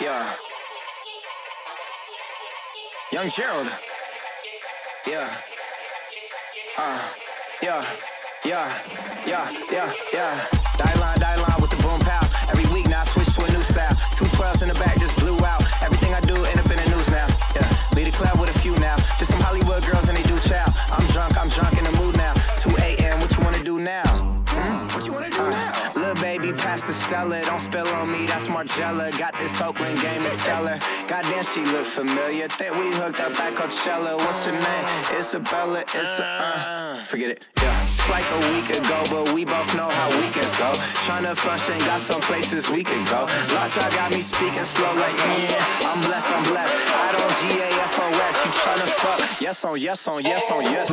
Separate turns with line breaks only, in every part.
Yeah. Young Gerald. Yeah. Uh, yeah, yeah, yeah, yeah, yeah. Die line, die line with the boom pow. Every week now I switch to a new style. Two twelves in the back just blew out. Everything I do end up in the news now. Yeah, lead a club with a few now. Just some Hollywood girls and they do chow. I'm drunk, I'm drunk in the mood Stella. Don't spill on me, that's Margella. Got this Oakland game to tell her. Goddamn, she look familiar. Think we hooked up at Coachella. What's her name? Isabella. It's a uh. Forget it. Yeah. It's like a week ago, but we both know how weekends go. Tryna function, got some places we could go. Lot y'all got me speaking slow like yeah. I'm blessed, I'm blessed. I don't G A F O S. You tryna fuck? Yes on yes on yes on yes.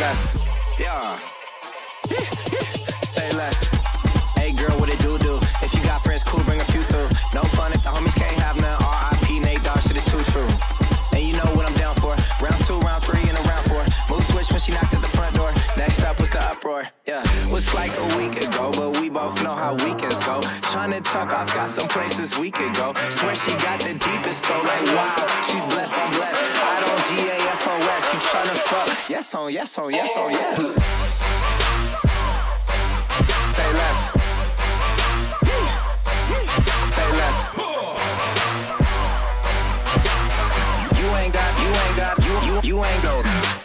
Less. Yeah. Say less. Hey girl, what it do do? If you got friends, cool, bring a few through. No fun if the homies can't have none. R.I.P. Nate Dogg, shit is too true. And you know what I'm down for. Round two, round three, and a round four. Move switch when she knocked at the front door. Next up was the uproar. Yeah, was like a week ago, how weekends go. Tryna talk, I've got some places we could go. Swear she got the deepest though, like wow, she's blessed, I'm blessed. I don't G A F O S. You tryna fuck? Yes on, yes on, yes on, yes. Say less. Say less. You ain't got, you ain't got, you you you ain't go.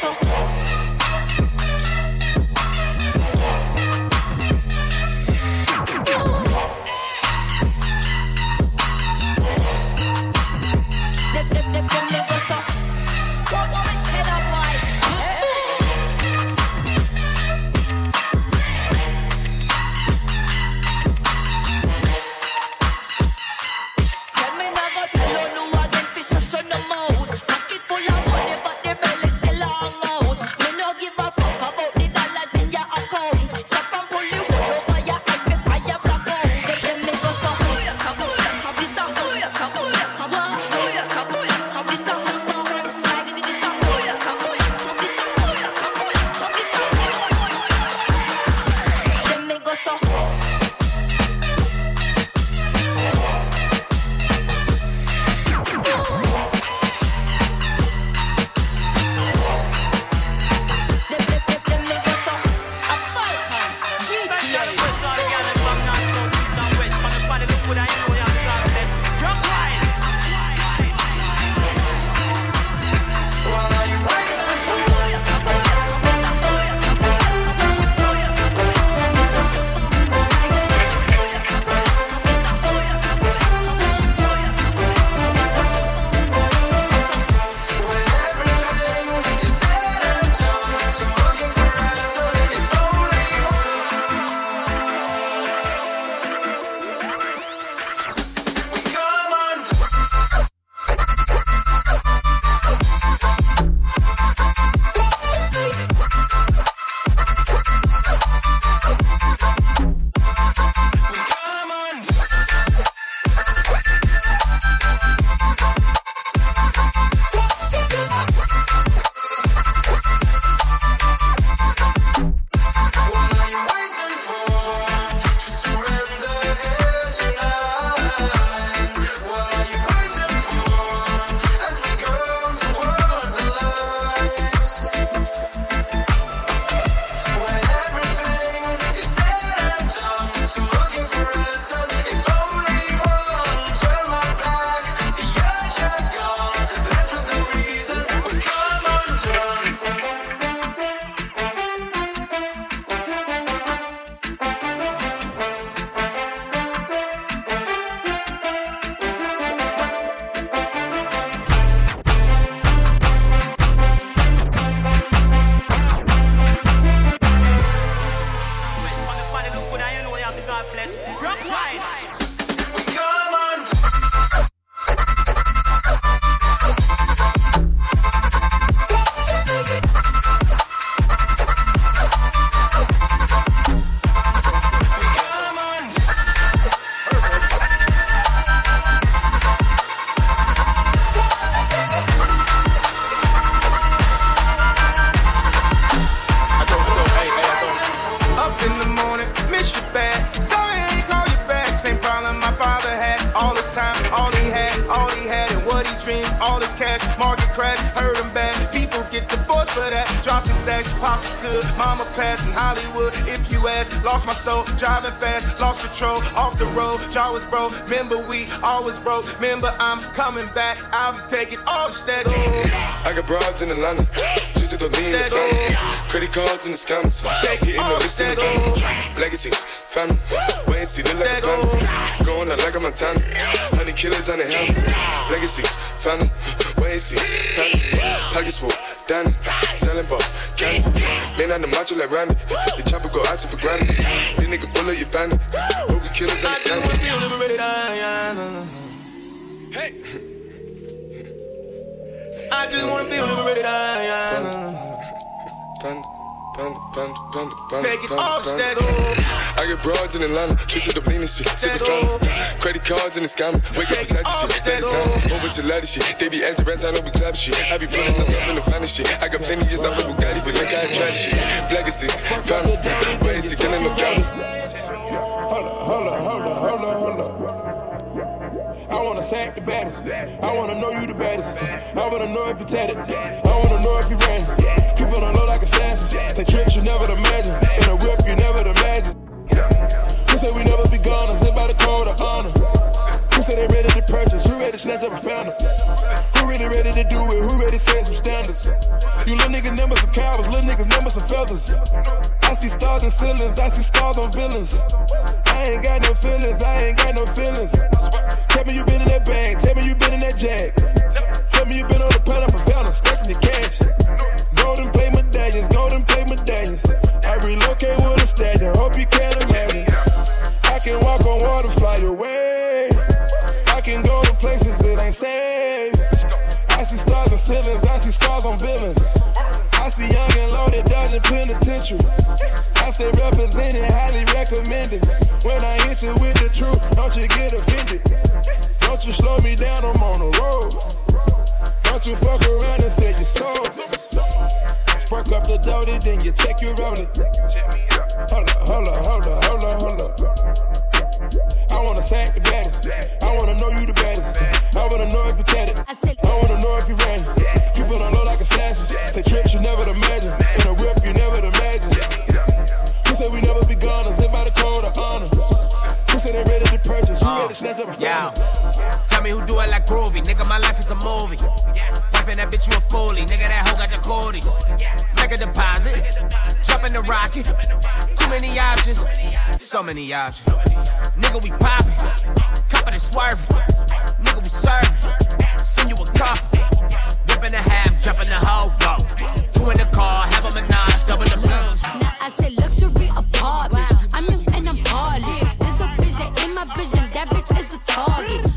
So.
Cards broads in Atlanta, twisted the lean shit, super family. Credit cards and the scammers, wake up beside your shit, that is on. Whole bunch of ladder shit, they be acting rats, I know we clap shit. I be putting myself in the finest shit. I got plenty years off of Bugatti, but look how I try this shit. Legacies, family, where is he killing no drama?
Hold up, hold up, hold up, hold up, hold up. I wanna sack the baddest. I wanna know you the baddest. I wanna know if you tatted. I wanna know if you ran. People don't know like assassins. They tricks you never imagine. In a whip you never imagine. Say we never be gone? Live by the code of honor. Who say they ready to purchase? Who ready to snatch up a founder? Who really ready to do it? Who ready to set some standards? You little niggas number some cowards, little niggas number some feathers. I see stars and ceilings, I see scars on villains. I ain't got no feelings, I ain't got no feelings. Tell me you been in that bag, tell me you been in that jag. Tell me you been on the pineapple fountain, stacking the cash. Golden plate medallions, golden plate medallions. I relocate with a stallion, hope you can can walk on water, fly away. I can go to places that ain't safe. I see stars and ceilings, I see scars on villains. I see young and loaded, dodging penitentiary. I say represented, highly recommended. When I hit you with the truth, don't you get offended. Don't you slow me down, I'm on the road. Don't you fuck around and say you sold. Spark up the doty, then you check your rolling. Hold up, hold up, hold up, hold up, hold up. I wanna sack the baddest. I wanna know you the baddest. I wanna know if you tatted.
I said,
I wanna know if you ran. People don't know like assassins. They tricks you never imagine. In a whip you never imagine. Who say we never be gone? Live by the code of honor. Who say they ready to purchase? Who ready to snatch up a
uh,
Yeah.
Tell me who do it like groovy. Nigga, my life is a movie. And that bitch, you a foolie. Nigga, that hoe got the cootie. Make a deposit. Jump in the rocket. Too many options. So many options. Nigga, we poppin'. Cuppin' and swerving. Nigga, we serving. Send you a. Whip in the half, jump in the hoe, go. Two in the car, have a menage, double the blues.
now I say luxury apartment. I'm in and I'm heartless. There's a bitch that in my vision. That bitch is a target.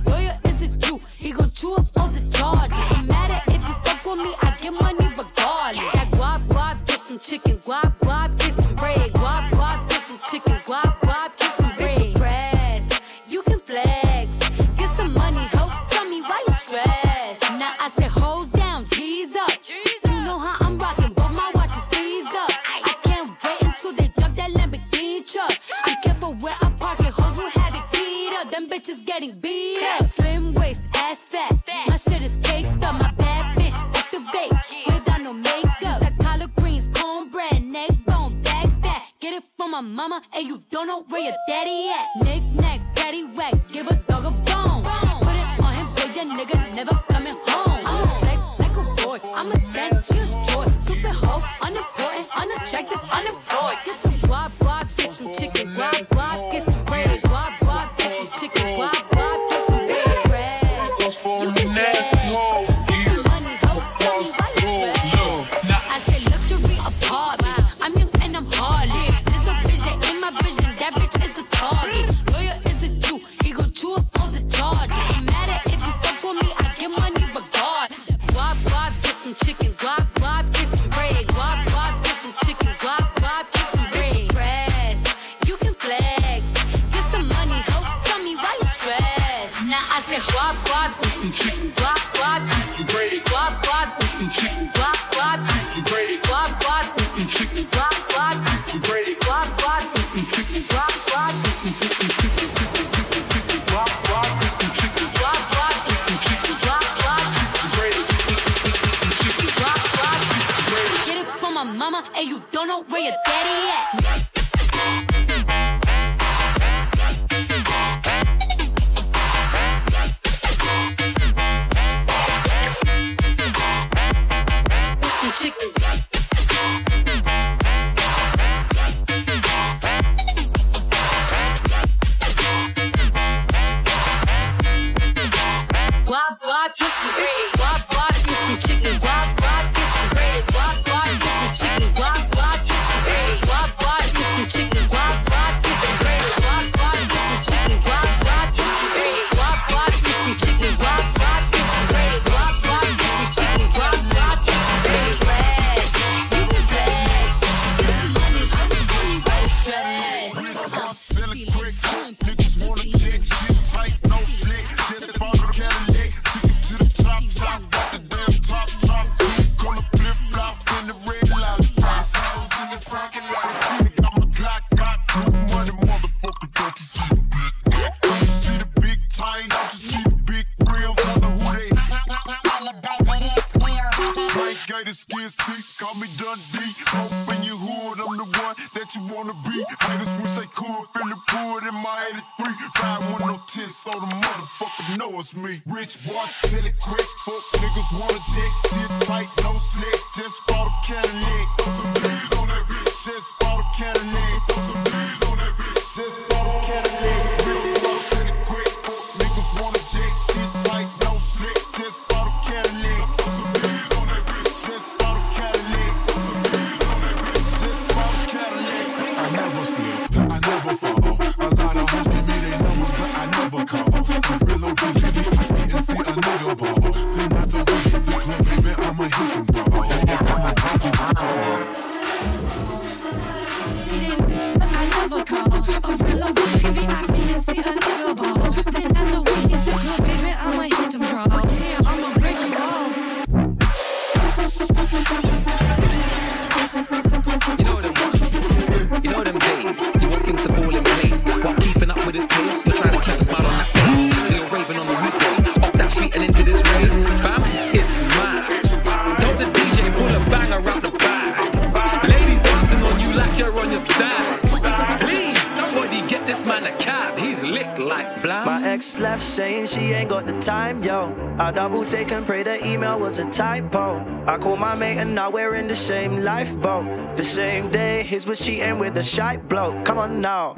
Same lifeboat. The same day, his was cheating with a shite bloke. Come on now.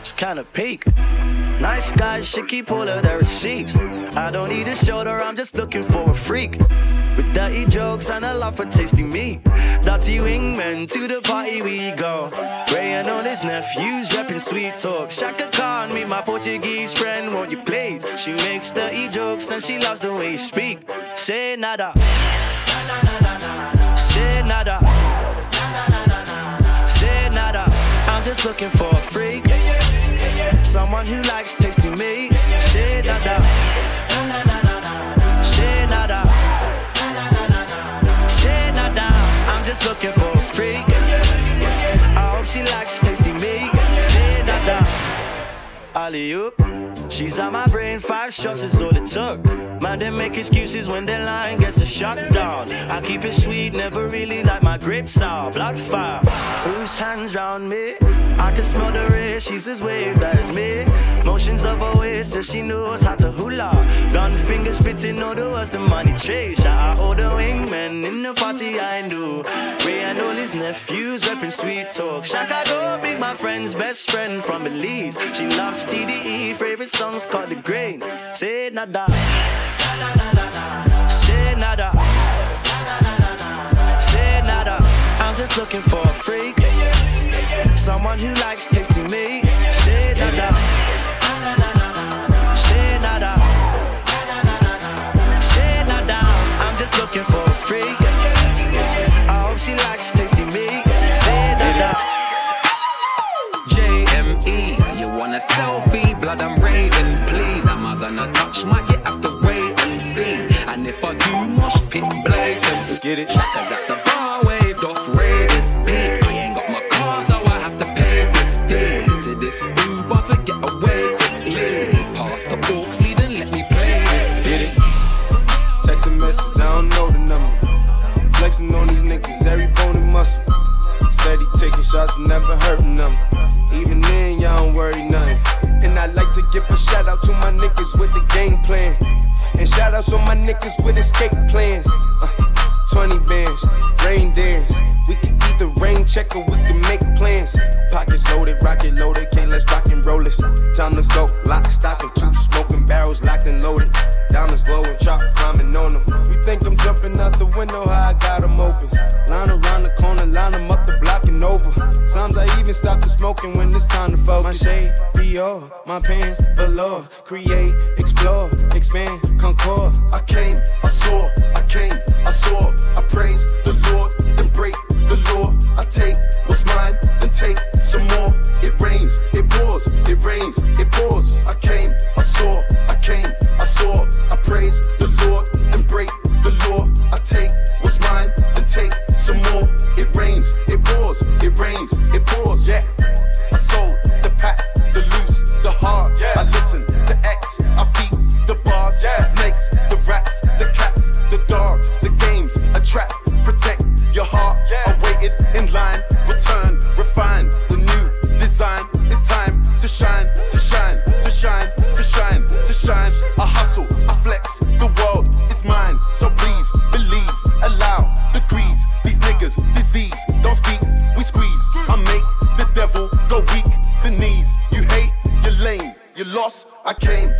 It's kinda peak. Nice guys should keep all of their receipts. I don't need a shoulder, I'm just looking for a freak. With dirty jokes and a love for tasty meat. Dirty wingmen, to the party we go. Ray and all his nephews repping sweet talk. Shaka Khan, meet my Portuguese friend, won't you please? She makes dirty jokes and she loves the way you speak. Say nada. Say nada. Say nada. I'm just looking for a freak. Someone who likes tasting me. Say nada. Say nada. Say nada. I'm just looking for a freak. I hope she likes tasting me. Say nada. Alley oop. She's on my brain, five shots is all it took. Man, they make excuses when their line gets a shutdown. I keep it sweet, never really like my grapes are blood fire. Whose hands round me? I can smell the race, she's as wave, that is me. Motions of her waist, says she knows how to hula. Gun fingers spitting all the words the money trace. Shout out all the wingmen in the party I do. Ray and all his nephews repping sweet talk. Shakka big my friend's best friend from Belize. She loves TDE, favorite songs called The Grains. Say nada. Say nada. Say nada. I'm just looking for a freak. Someone who likes tasting me. Say nada. Say nada. Say nada. I'm just looking for a freak. I hope she likes
want a selfie, blood I'm raving. Please, am I gonna touch my? You have to wait and see. And if I do, mosh pit blatant. Get it? Shackers at the bar, waved off, raise his. I ain't got my car, so I have to pay 15 to this Uber to get away quickly. Past the books, lead and let me play this. Get it?
Text a message, I don't know the number. Flexing on these niggas, every bone and muscle. Steady taking shots, never hurting them. Even then, y'all don't worry with the game plan. And shout outs on my niggas with escape plans. Uh, 20 bands, rain dance. We can the rain check or we can make plans. Pockets loaded, rocket loaded, can't let's rock and roll this. Time to go, lock, stock, and two smoking barrels locked and loaded. Diamonds glowing, chop climbing on them. We think I'm jumping out the window, how I got them open. Line around the corner, line them up the block and over. Sometimes I can stop the smoking when it's time to focus. My shade, Dior, my pants, velour. Create, explore, expand, concord.
I came, I saw, I came, I saw. I praise the Lord, then break the law. I take what's mine, then take some more. It rains, it pours, it rains, it pours. I came, I saw, I came, I saw. I praise the pours, it rains, it pours, yeah. I sold the pack, the loose, the hard. Yeah. I listen to X, I beat the bars, yeah. snakes, I came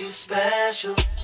you
special.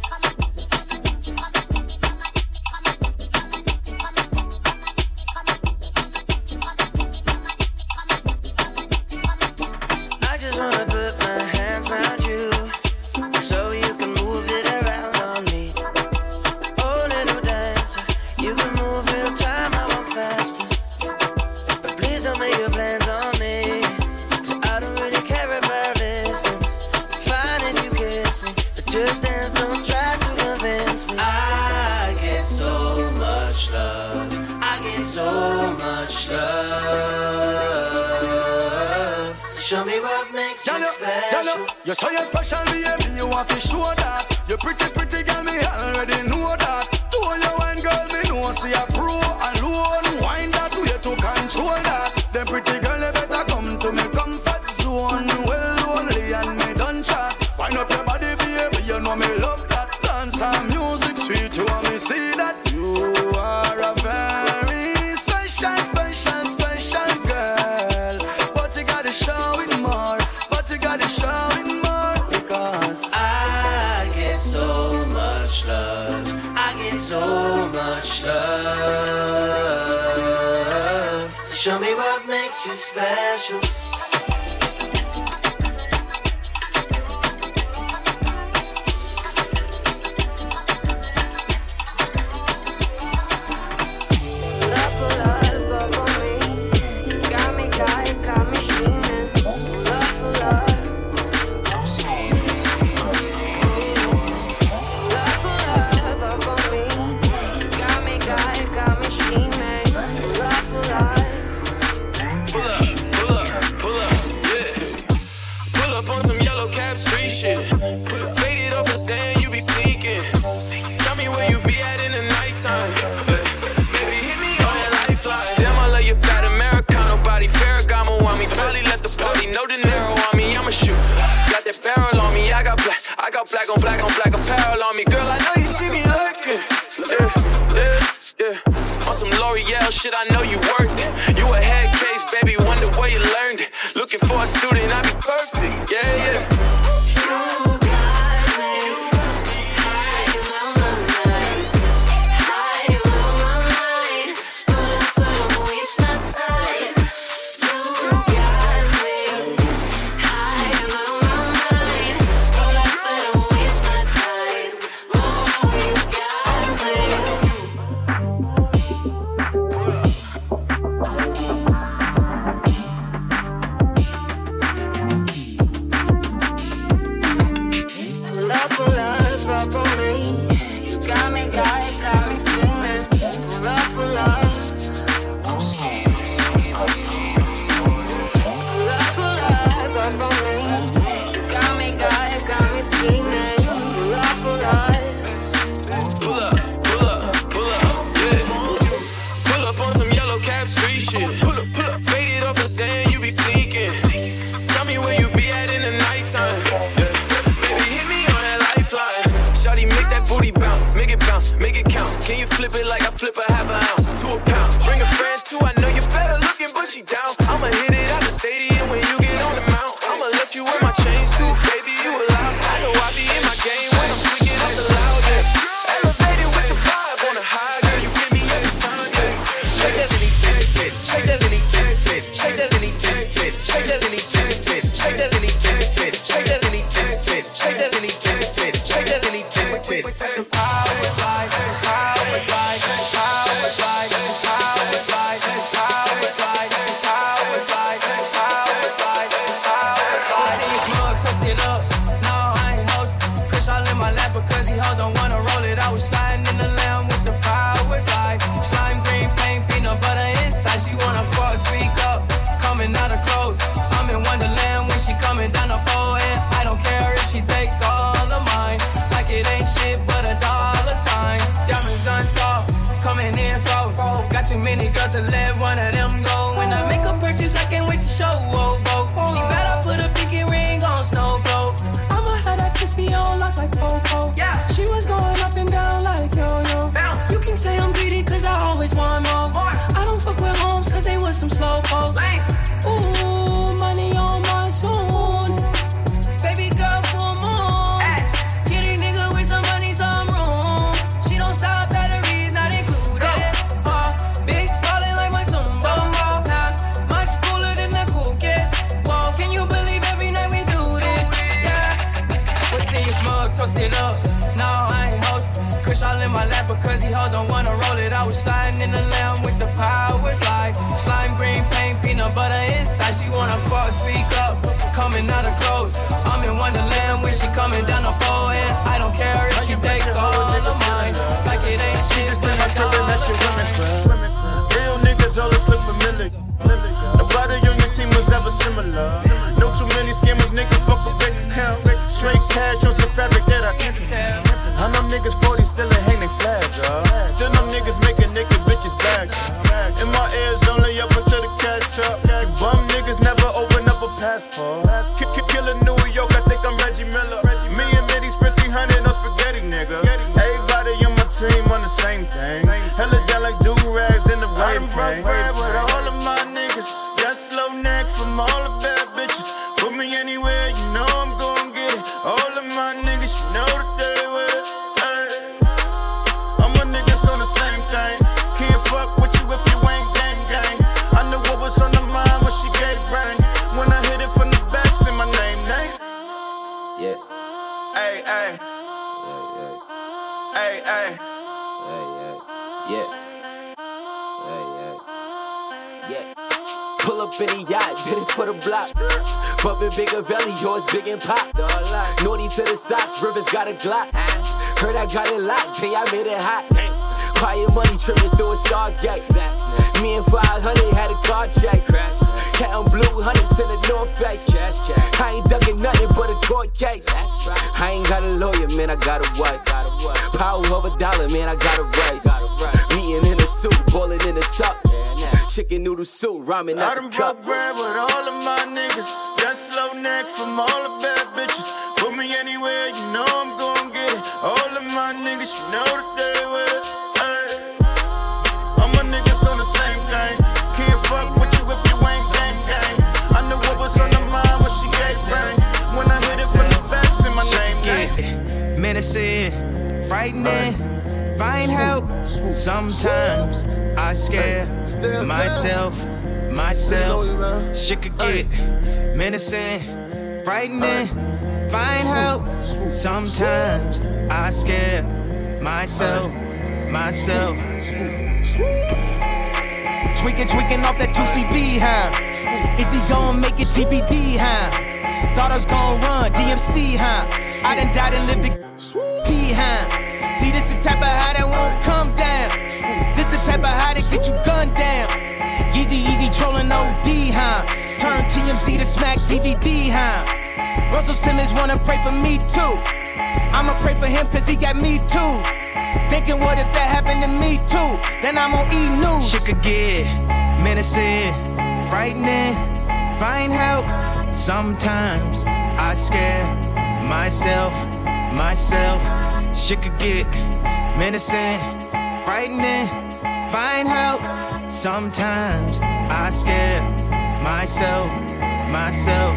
shoot.
Got
that barrel on me, I got black, I got black on black on black apparel on me. Girl, I know you see me looking. Yeah, yeah, yeah. On some L'Oreal shit, I know you
work was.
Real niggas always look familiar. Nobody on your team was ever similar.
money to the socks. Rivers got a Glock. Heard I got it locked. Hey, I made it hot. Quiet money tripping through a stargate. Me and 500 had a car check. Counting blue hundreds in the North Face. I ain't ducking nothing but a court case. I ain't got a lawyer, man, I got a wife. Power of a dollar, man, I got a raise. Meeting in a suit, balling in the tux. Chicken noodle soup, ramen out I done
broke bread with all of my niggas. Got slow neck from all the bad bitches. know that they niggas on the same thing. Was when she. When I hit it the my name.
Menacing, frightening. Find help, sometimes I scare myself, myself. Shit could get menacing, frightening. Find help, sometimes I scare myself, myself. Tweaking, tweaking off that 2CB, huh? Is he gonna make it TBD, huh? Thought I was gonna run DMC, huh? I done died and lived the T, huh? See, this the type of how that won't come down. This the type of how that get you gunned down. Easy, easy trolling OD, huh? Turn TMZ to smack DVD, huh? Russell Simmons wanna pray for me too. I'ma pray for him cause he got me too. Thinking what if that happened to me too? Then I'm on eat News. Shit could get menacing, frightening. Find help, sometimes I scare myself, myself. Shit could get menacing, frightening. Find help, sometimes I scare myself, myself.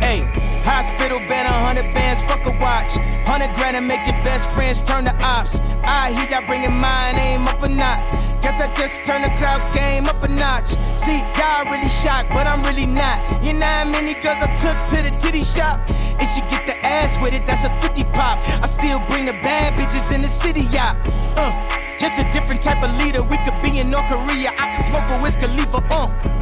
Hey hospital been a hundred bands, fuck a watch. Hundred grand and make your best friends turn to ops. I hear y'all bringing mine aim up a notch. Guess I just turned the cloud game up a notch. See, y'all really shocked, but I'm really not. You know how many girls I took to the titty shop? If she get the ass with it, that's a 50 pop. I still bring the bad bitches in the city yacht. Uh, just a different type of leader. We could be in North Korea. I could smoke a Wiz Khalifa. Uh.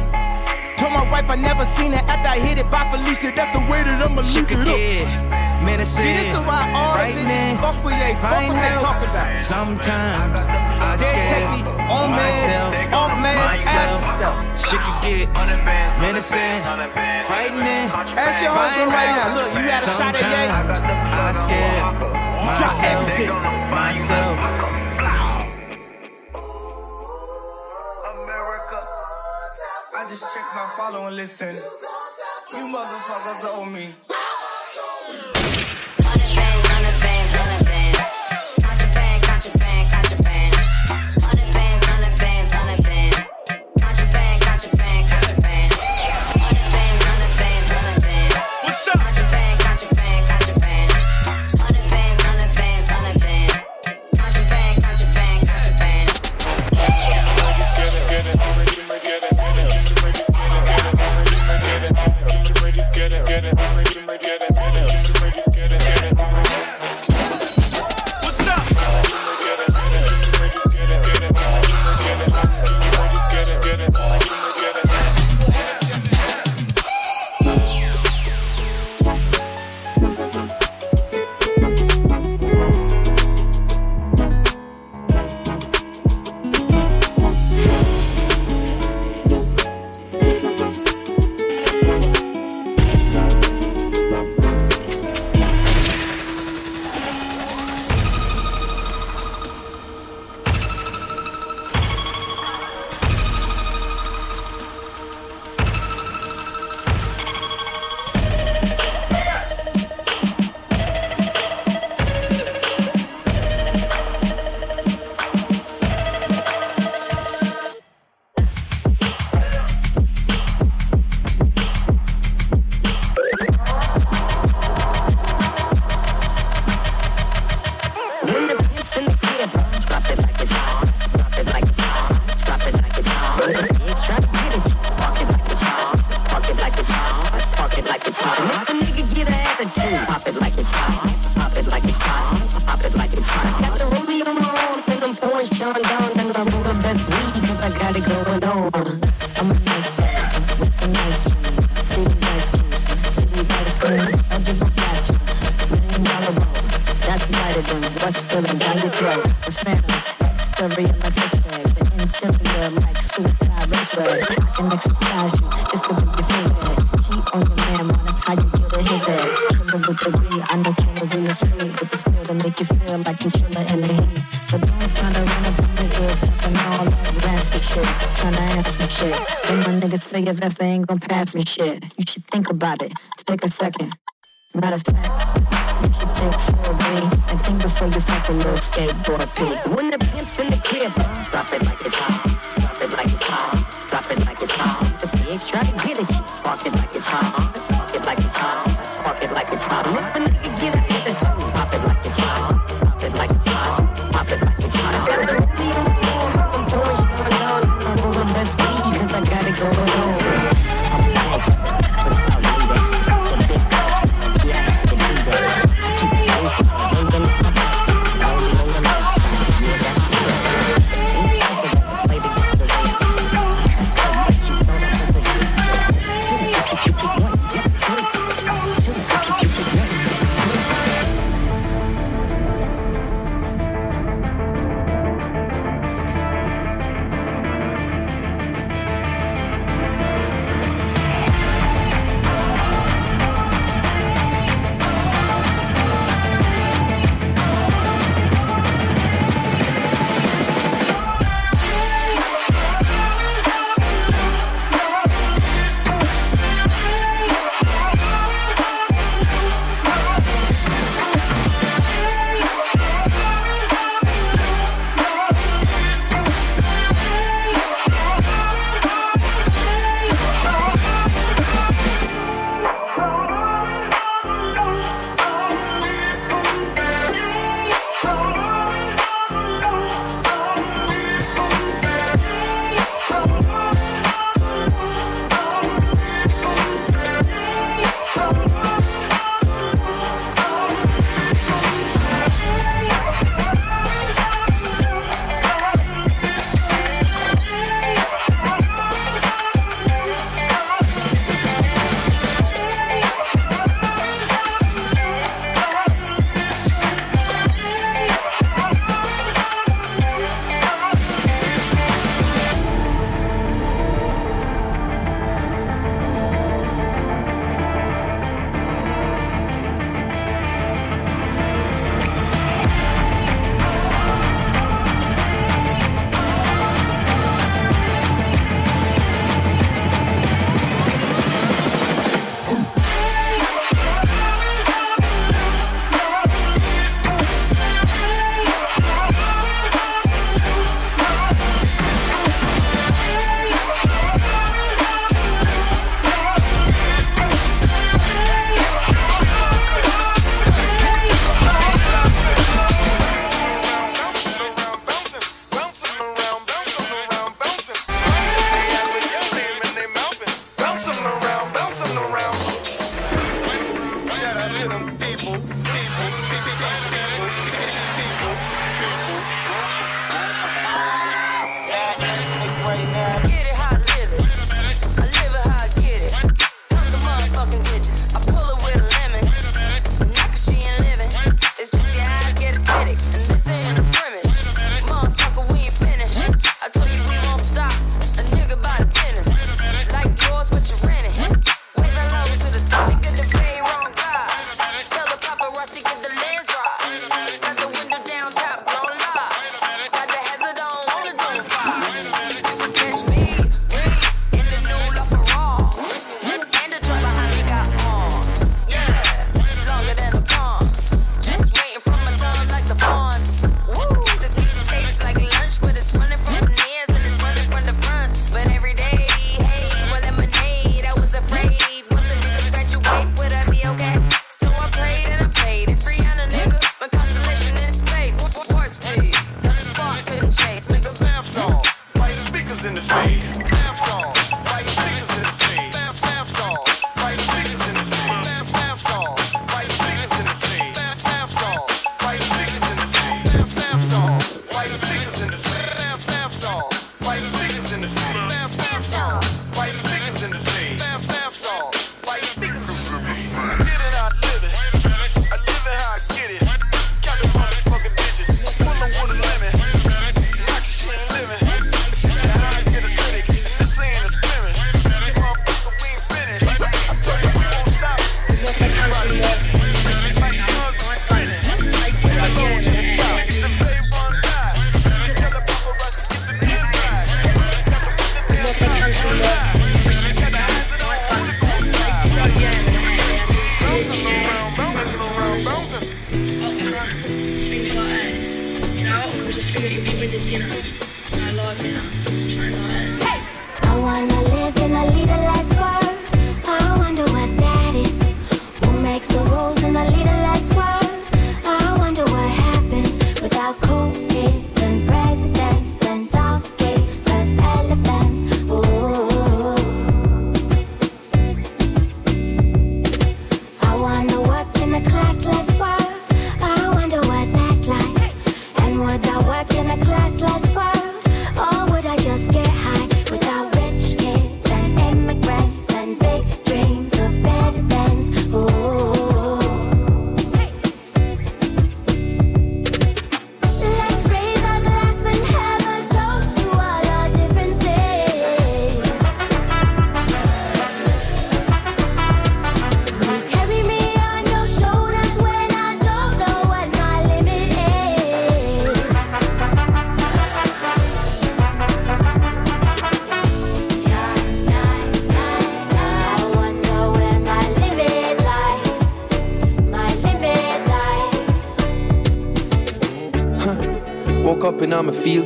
Told my wife I never seen it after I hit it by Felicia. That's the way that I'ma leave it up. Menacing,
See, this is why all the bitches fuck with they, fuck what they talk about.
Sometimes I
They
scare
take me on meds,
myself,
off meds, ask yourself.
Shit could get menacing, frightening.
Ask your homegirl right now. Look, you had a shot at Ye?
I scare
Drop
myself, myself.
Follow and listen. You motherfuckers owe me.
You should think about it, take a second.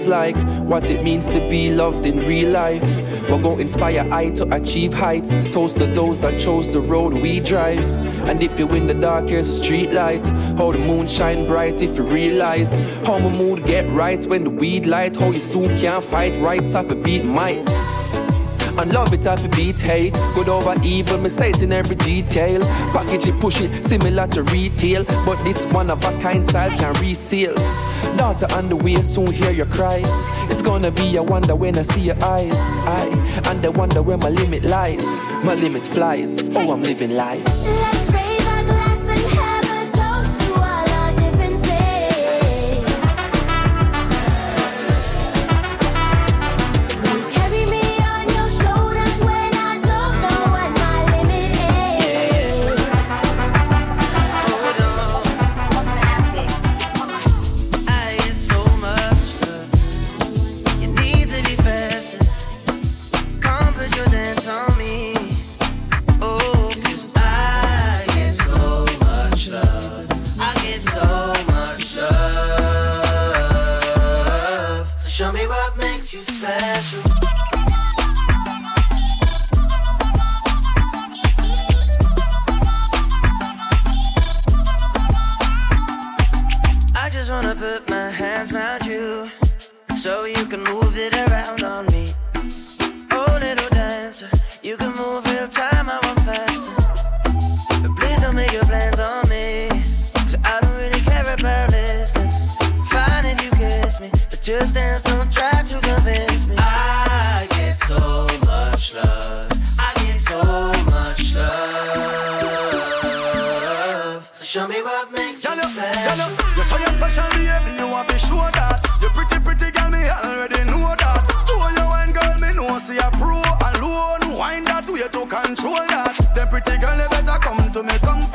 Feels like what it means to be loved in real life. Going to inspire I to achieve heights. Toast to those that chose the road we drive. And if you in the dark, here's a street light. How the moon shine bright if you realize how my mood get right when the weed light. How you soon can't fight rights off a beat might. And love it off a beat hate. Good over evil, me say it in every detail. Package it, push it, similar to retail. But this one of a kind style can reseal. Daughter on the way, soon hear your cries. It's gonna be a wonder when I see your eyes. I and I wonder where my limit lies. My limit flies. Oh, I'm living life.
But don't try to convince me. I get so much love. I get so much love. So show me what makes you special.
You're so you're special, baby. You want to show that. You're pretty, pretty girl. Me already know that. To you wine, girl, me know see a pro alone. Wine that way to control that. The pretty girl, you better come to me comfort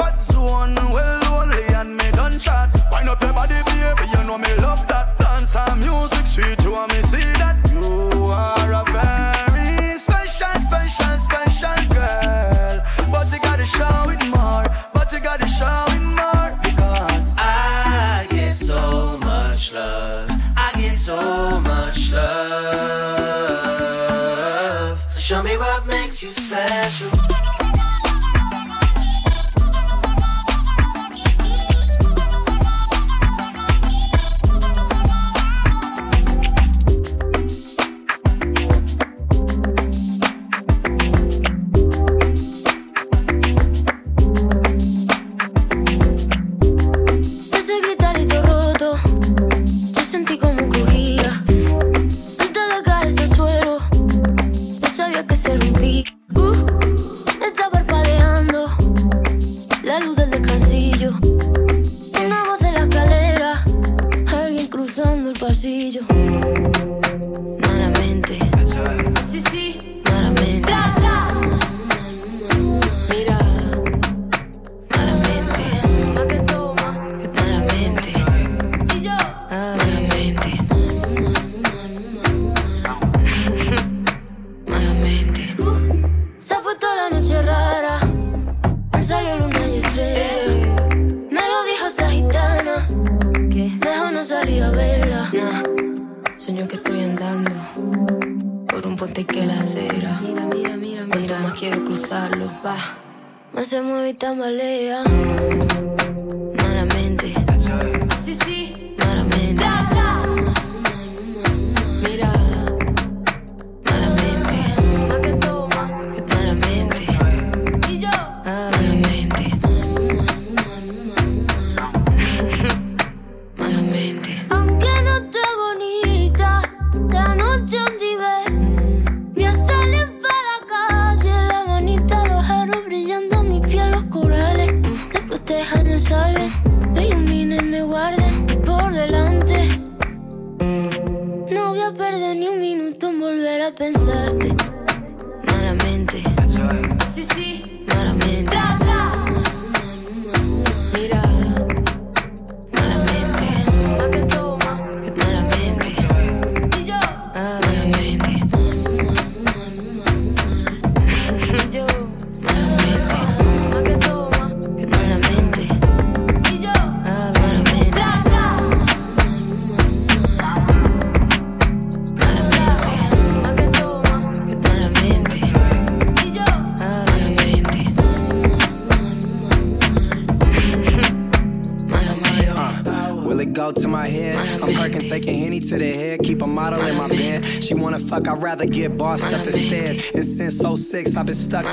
rather get bossed up instead. And since 06, I've been stuck.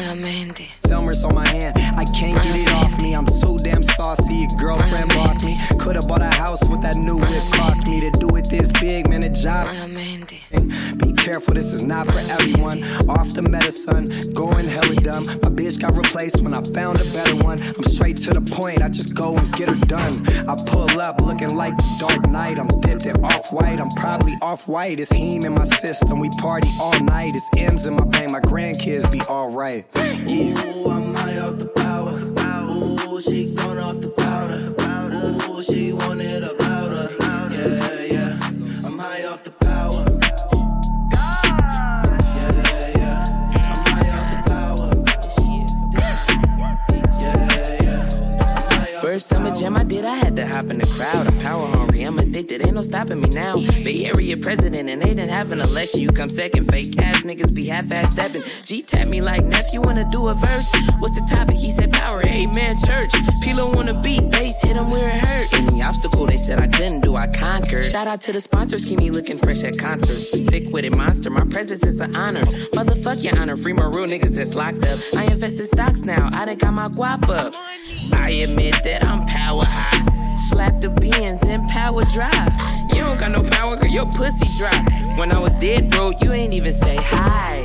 White. It's heme in my system, we party all night. It's M's in my bank, my grandkids be alright. Yeah.
You second, fake ass niggas be half ass stepping. G tap me like, nephew, wanna do a verse? What's the topic? He said power, amen, church. P-Lo wanna beat, bass, hit him where it hurt. Any obstacle they said I couldn't do, I conquered. Shout out to the sponsors, keep me looking fresh at concerts. Sick with it, monster, my presence is an honor. Motherfuck your honor, free my real niggas that's locked up. I invest in stocks now, I done got my guap up. I admit that I'm power high. Slap the beans in power drive. You don't got no power, cause your pussy dry. When I was dead, bro, you ain't even say hi.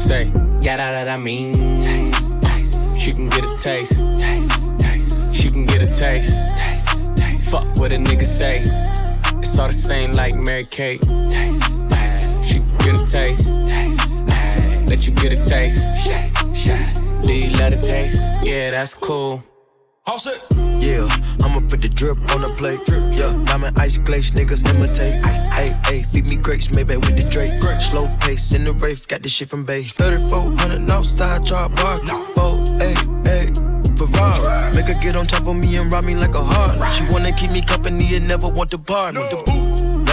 Say, that, that I mean. Taste, taste. She can get a taste. taste, taste. She can get a taste. taste, taste. Fuck what a nigga say. It's all the same like Mary Kate. Taste, taste. She can get a taste. taste, taste. Let you get a taste. Do you let it taste? Yeah, that's cool.
Yeah, I'ma put the drip on the plate. Yeah, diamond ice glaze, niggas imitate. Hey, hey, feed me grapes, maybe with the Drake. Slow pace in the rave, got this shit from base. 3400 outside, char bar. Four, hey, hey, Ferrari. Make her get on top of me and rob me like a heart. She wanna keep me company and never want to bar me. Like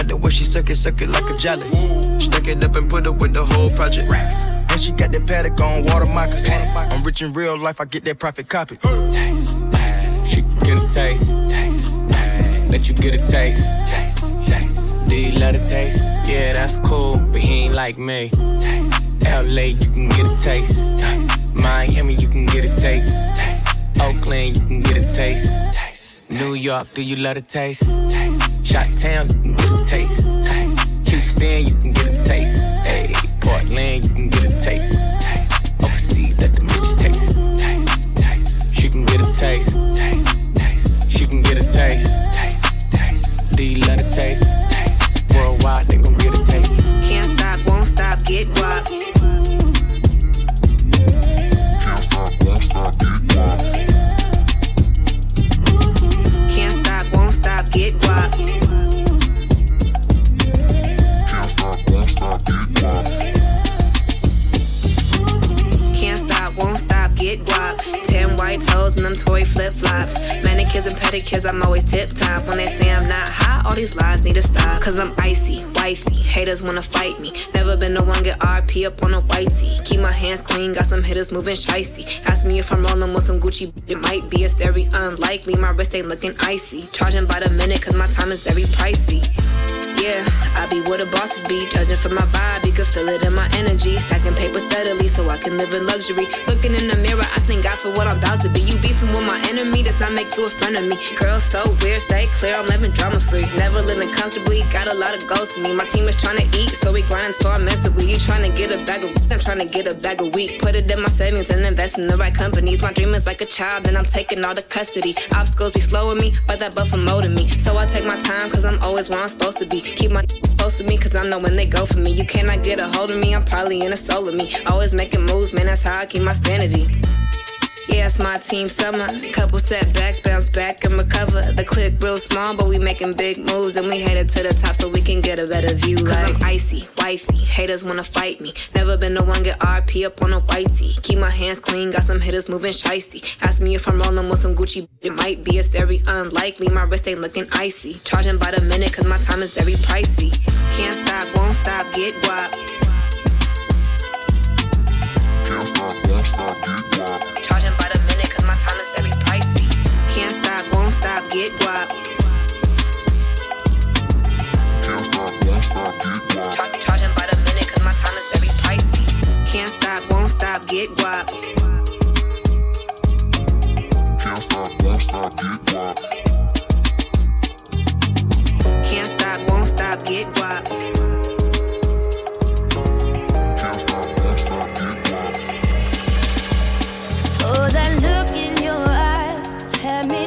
the way she suck it, suck it like a jelly. Stuck it up and put it with the whole project. And she got that paddock on water moccasin. I'm rich in real life, I get that profit copy.
Taste, taste. She get a taste. taste, taste. Let you get a taste. taste, taste. Do you let it taste? Yeah, that's cool, but he ain't like me. Taste. LA, you can get a taste. taste. Miami, you can get a taste. taste. Oakland, you can get a taste. taste. New York, do you let it taste? taste. Shot Town, you can get a taste. taste. Houston, you can get a taste. Hey, Portland, you can get a taste. taste. Overseas, let the bitch taste. taste. taste. She can get a taste. taste. taste. She can get a taste. taste. taste. Do you let it taste? taste. Worldwide, they gon' get a taste.
Can't stop, won't stop, get guap.
Can't stop, won't stop, get guap.
Get guap.
Can't stop, won't stop, get guap.
Toy flip flops. Manicures and pedicures, I'm always tip top. When they say I'm not hot, all these lies need to stop. Cause I'm icy, wifey. Haters wanna fight me. Never been the one get RP up on a whitey. Keep my hands clean, got some hitters moving shicey. Ask me if I'm rolling with some Gucci, it might be. It's very unlikely. My wrist ain't looking icy. Charging by the minute, cause my time is very pricey. Yeah, I be where the bosses be. Judging from my vibe, you can feel it in my energy. Stacking paper steadily so I can live in luxury. Looking in the mirror, I thank God for what I'm about to be. You beefing with my enemy, does not make you a friend of me. Girl, so weird, stay clear, I'm living drama free. Never living comfortably, got a lot of goals to me. My team is trying to eat, so we grind, so I'm mentally. You trying to get a bag of I'm trying to get a bag of wheat. Put it in my savings and invest in the right companies. My dream is like a child, and I'm taking all the custody. Obstacles be slowing me, but that buffer molding me. So I take my time, cause I'm always where I'm supposed to be. Keep my close to me, cause I know when they go for me. You cannot get a hold of me, I'm probably in a soul of me. Always making moves, man, that's how I keep my sanity. Yeah, it's my team summer. Couple setbacks, bounce back and recover. The clip real small, but we making big moves and we headed to the top so we can get a better view. Cause I'm icy, wifey. Haters wanna fight me. Never been the one get RP up on a whitey. Keep my hands clean, got some hitters moving shicey. Ask me if I'm rolling with some Gucci, it might be. It's very unlikely. My wrist ain't looking icy. Charging by the minute, cause my time is very pricey. Can't stop, won't stop, get guap.
Can't stop, won't stop, get guap.
Get guap.
Can't stop, won't stop, get guap.
Char- charging by the minute, cause my time is very pricey. Can't stop, won't stop, get guap.
Can't stop, won't stop, get guap.
Can't stop, won't stop, get guap.
Can't stop, won't stop, get guap.
Oh, that look in your eye had me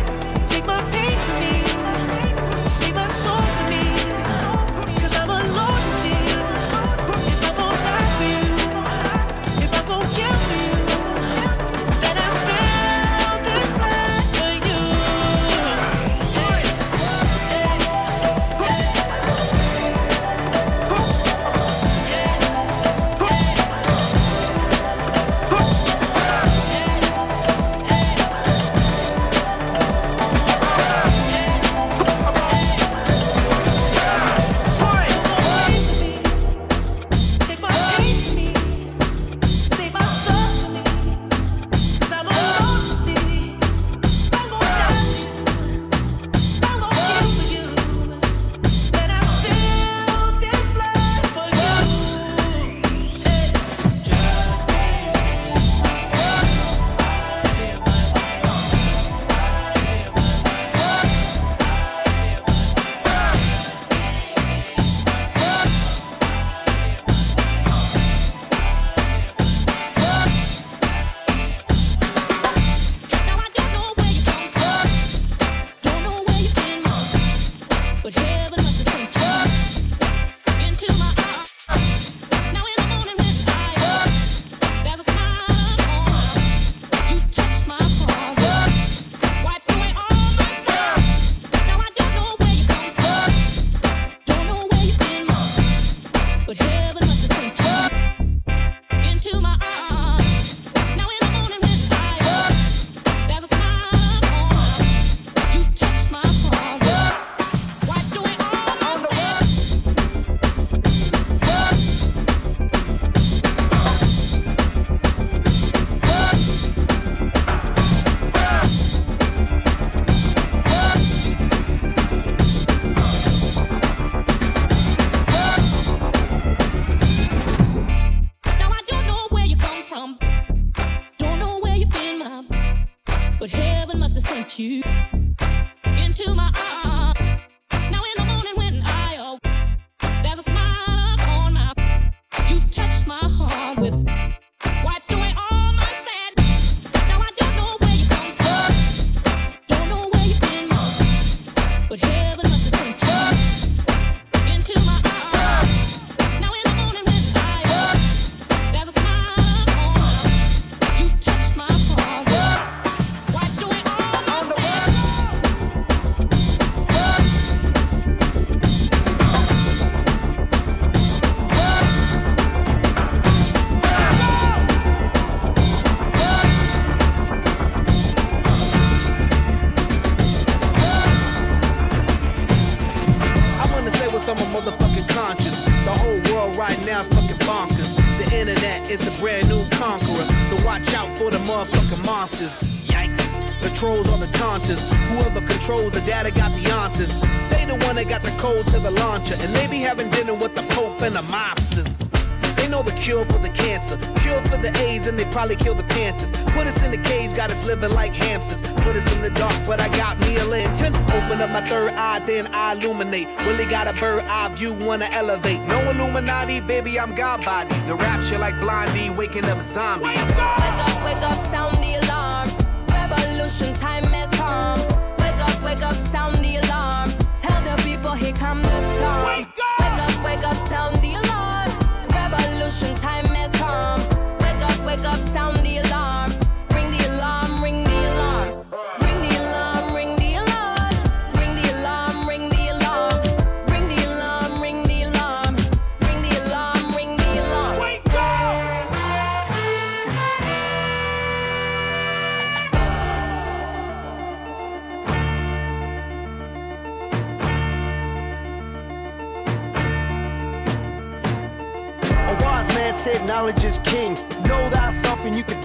Probably kill the Panthers. Put us in the cage, got us living like hamsters. Put us in the dark, but I got me a lantern. Open up my third eye, then I illuminate. Really got a bird eye view, wanna elevate. No Illuminati, baby, I'm God body. The rapture like Blondie, waking up zombies.
Wake up, wake up, sound the alarm. Revolution time has come. Wake up, wake up, sound the alarm. Tell the people here come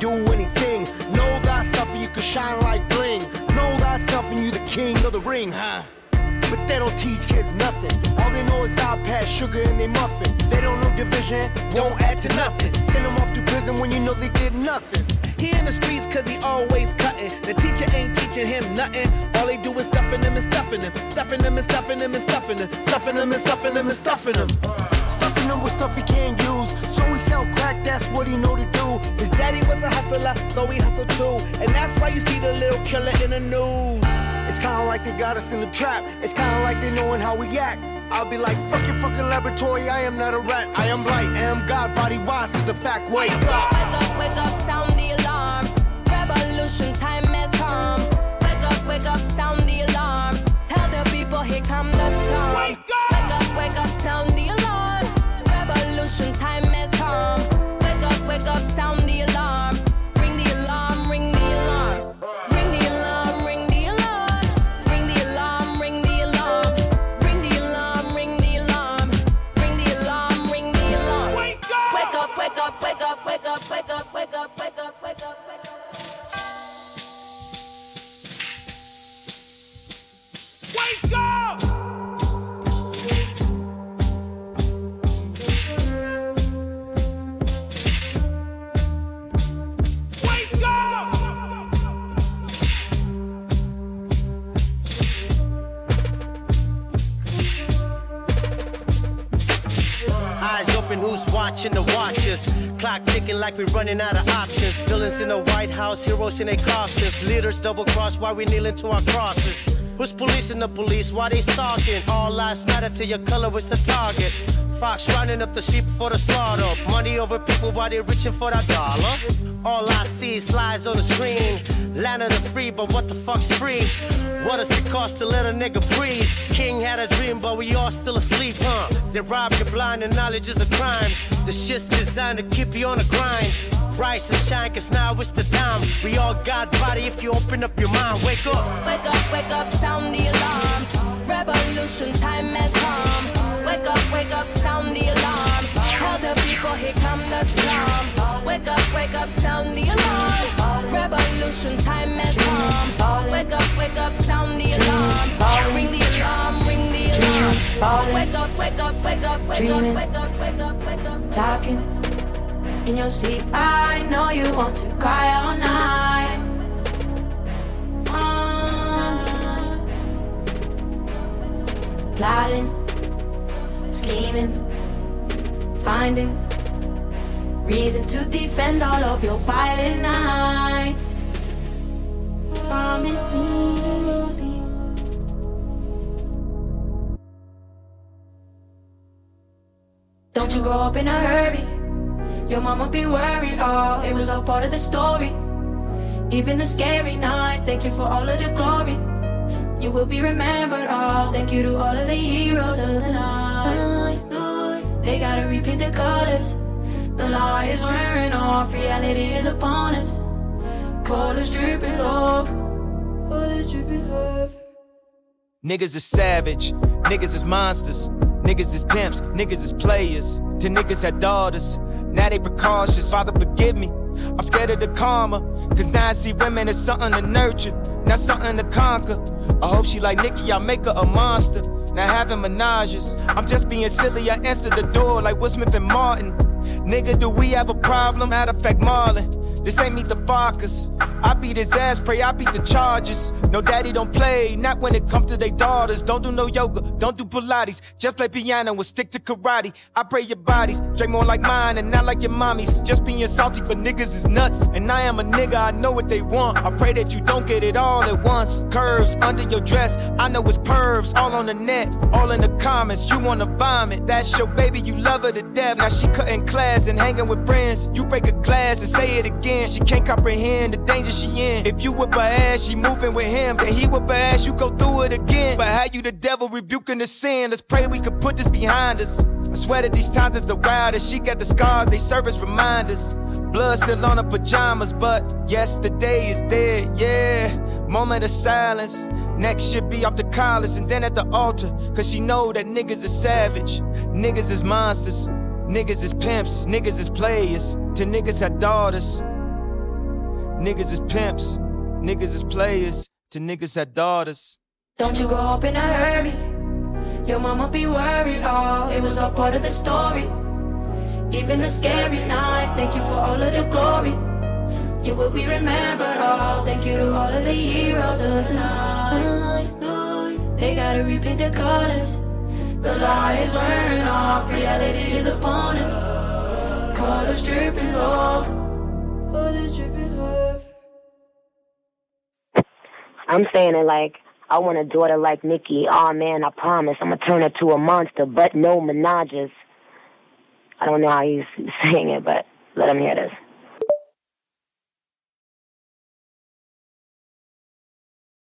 do anything. Know thyself and you can shine like bling. Know thyself and you the king of the ring, huh? But they don't teach kids nothing. All they know is pass sugar in their muffin. They don't know division, won't add to nothing. Send them off to prison when you know they did nothing.
He in the streets cause he always cutting. The teacher ain't teaching him nothing. All they do is stuffing him and stuffing him. Stuffing him and stuffing him and stuffing him. Stuffing him and stuffing him and stuffing him.
Stuffing him with stuff he can't use. So he sell crack, that's what he know to do.
His daddy was a hustler, so he hustled too. And that's why you see the little killer in the news.
It's kinda like they got us in the trap. It's kinda like they knowing how we act. I'll be like, fuck your fucking laboratory, I am not a rat. I am light, I am God, body wise is the fact. Wake up!
Wake up, wake up, sound the alarm. Revolution time has come. Wake up, wake up, sound the alarm. Tell the people here come the storm. Wake up, wake up,
watching the watchers? Clock ticking like we're running out of options. Villains in the White House, heroes in their coffins. Leaders double cross while we kneeling to our crosses. Who's policing the police? Why they stalking? All lives matter to your color is the target. Fox running up the sheep for the slaughter. Money over people while they're reaching for that dollar. All I see is lies on the screen. Land of the free, but what the fuck's free? What does it cost to let a nigga breathe? King had a dream, but we all still asleep, huh? They rob you blind and knowledge is a crime. The shit's designed to keep you on the grind. Rise and shine, cause now it's the time. We all got body if you open up your mind. Wake up.
Wake up, wake up, sound the alarm. Revolution time has come. Wake up, wake up, sound the alarm. Tell the people here come the storm. Wake up, wake up, sound the alarm. Revolution time has come. Wake up, wake up, sound the alarm. Ring the alarm, ring the alarm. Wake up, wake up, wake up, wake up, wake up, wake up, wake up.
Talking in your sleep, I know you want to cry all night. Ah. Plotting, scheming, finding reason to defend all of your violent nights. Promise me. Don't you grow up in a hurry. Your mama be worried, oh, it was all part of the story. Even the scary nights, thank you for all of the glory. You will be remembered, oh, thank you to all of the heroes of the night. They gotta repaint the colors. The lie is wearing off, reality is upon us. Colors dripping off, colors dripping off.
Niggas is savage, niggas is monsters, niggas is pimps, niggas is players. To niggas had daughters, now they precautious. Father, forgive me. I'm scared of the karma, cause now I see women as something to nurture, not something to conquer. I hope she like Nicki, I make her a monster. Now having menages, I'm just being silly. I answer the door like Will Smith and Martin. Nigga, do we have a problem? Matter of fact, Marlon, this ain't meet the Fockers. I beat his ass, pray I beat the charges. No daddy don't play, not when it comes to their daughters. Don't do no yoga, don't do Pilates. Just play piano and stick to karate. I pray your bodies, drink more like mine and not like your mommy's. Just being salty, but niggas is nuts. And I am a nigga, I know what they want. I pray that you don't get it all at once. Curves under your dress, I know it's pervs. All on the net, all in the comments. You wanna vomit, that's your baby, you love her to death. Now she cutting class and hanging with friends. You break a glass and say it again. She can't comprehend the danger she in. If you whip her ass, she moving with him. Then he whip her ass, you go through it again. But how you the devil rebuking the sin? Let's pray we can put this behind us. I swear that these times is the wildest. She got the scars, they serve as reminders. Blood still on her pajamas, but yesterday is dead, yeah. Moment of silence. Next should be off the collars and then at the altar. Cause she know that niggas is savage, niggas is monsters. Niggas is pimps, niggas is players. To niggas had daughters. Niggas is pimps, niggas is players. To niggas had daughters.
Don't you grow up in a hurry. Your mama be worried, oh, it was all part of the story. Even the scary nights, thank you for all of the glory. You will be remembered, oh, thank you to all of the heroes of the night. They gotta repaint the colors. The lie is wearing off, reality is upon us. Colors dripping off, colors dripping off.
I'm saying it like I want a daughter like Nicki. Oh man, I promise I'm gonna turn her to a monster, but no menages. I don't know how he's saying it, but let him hear this.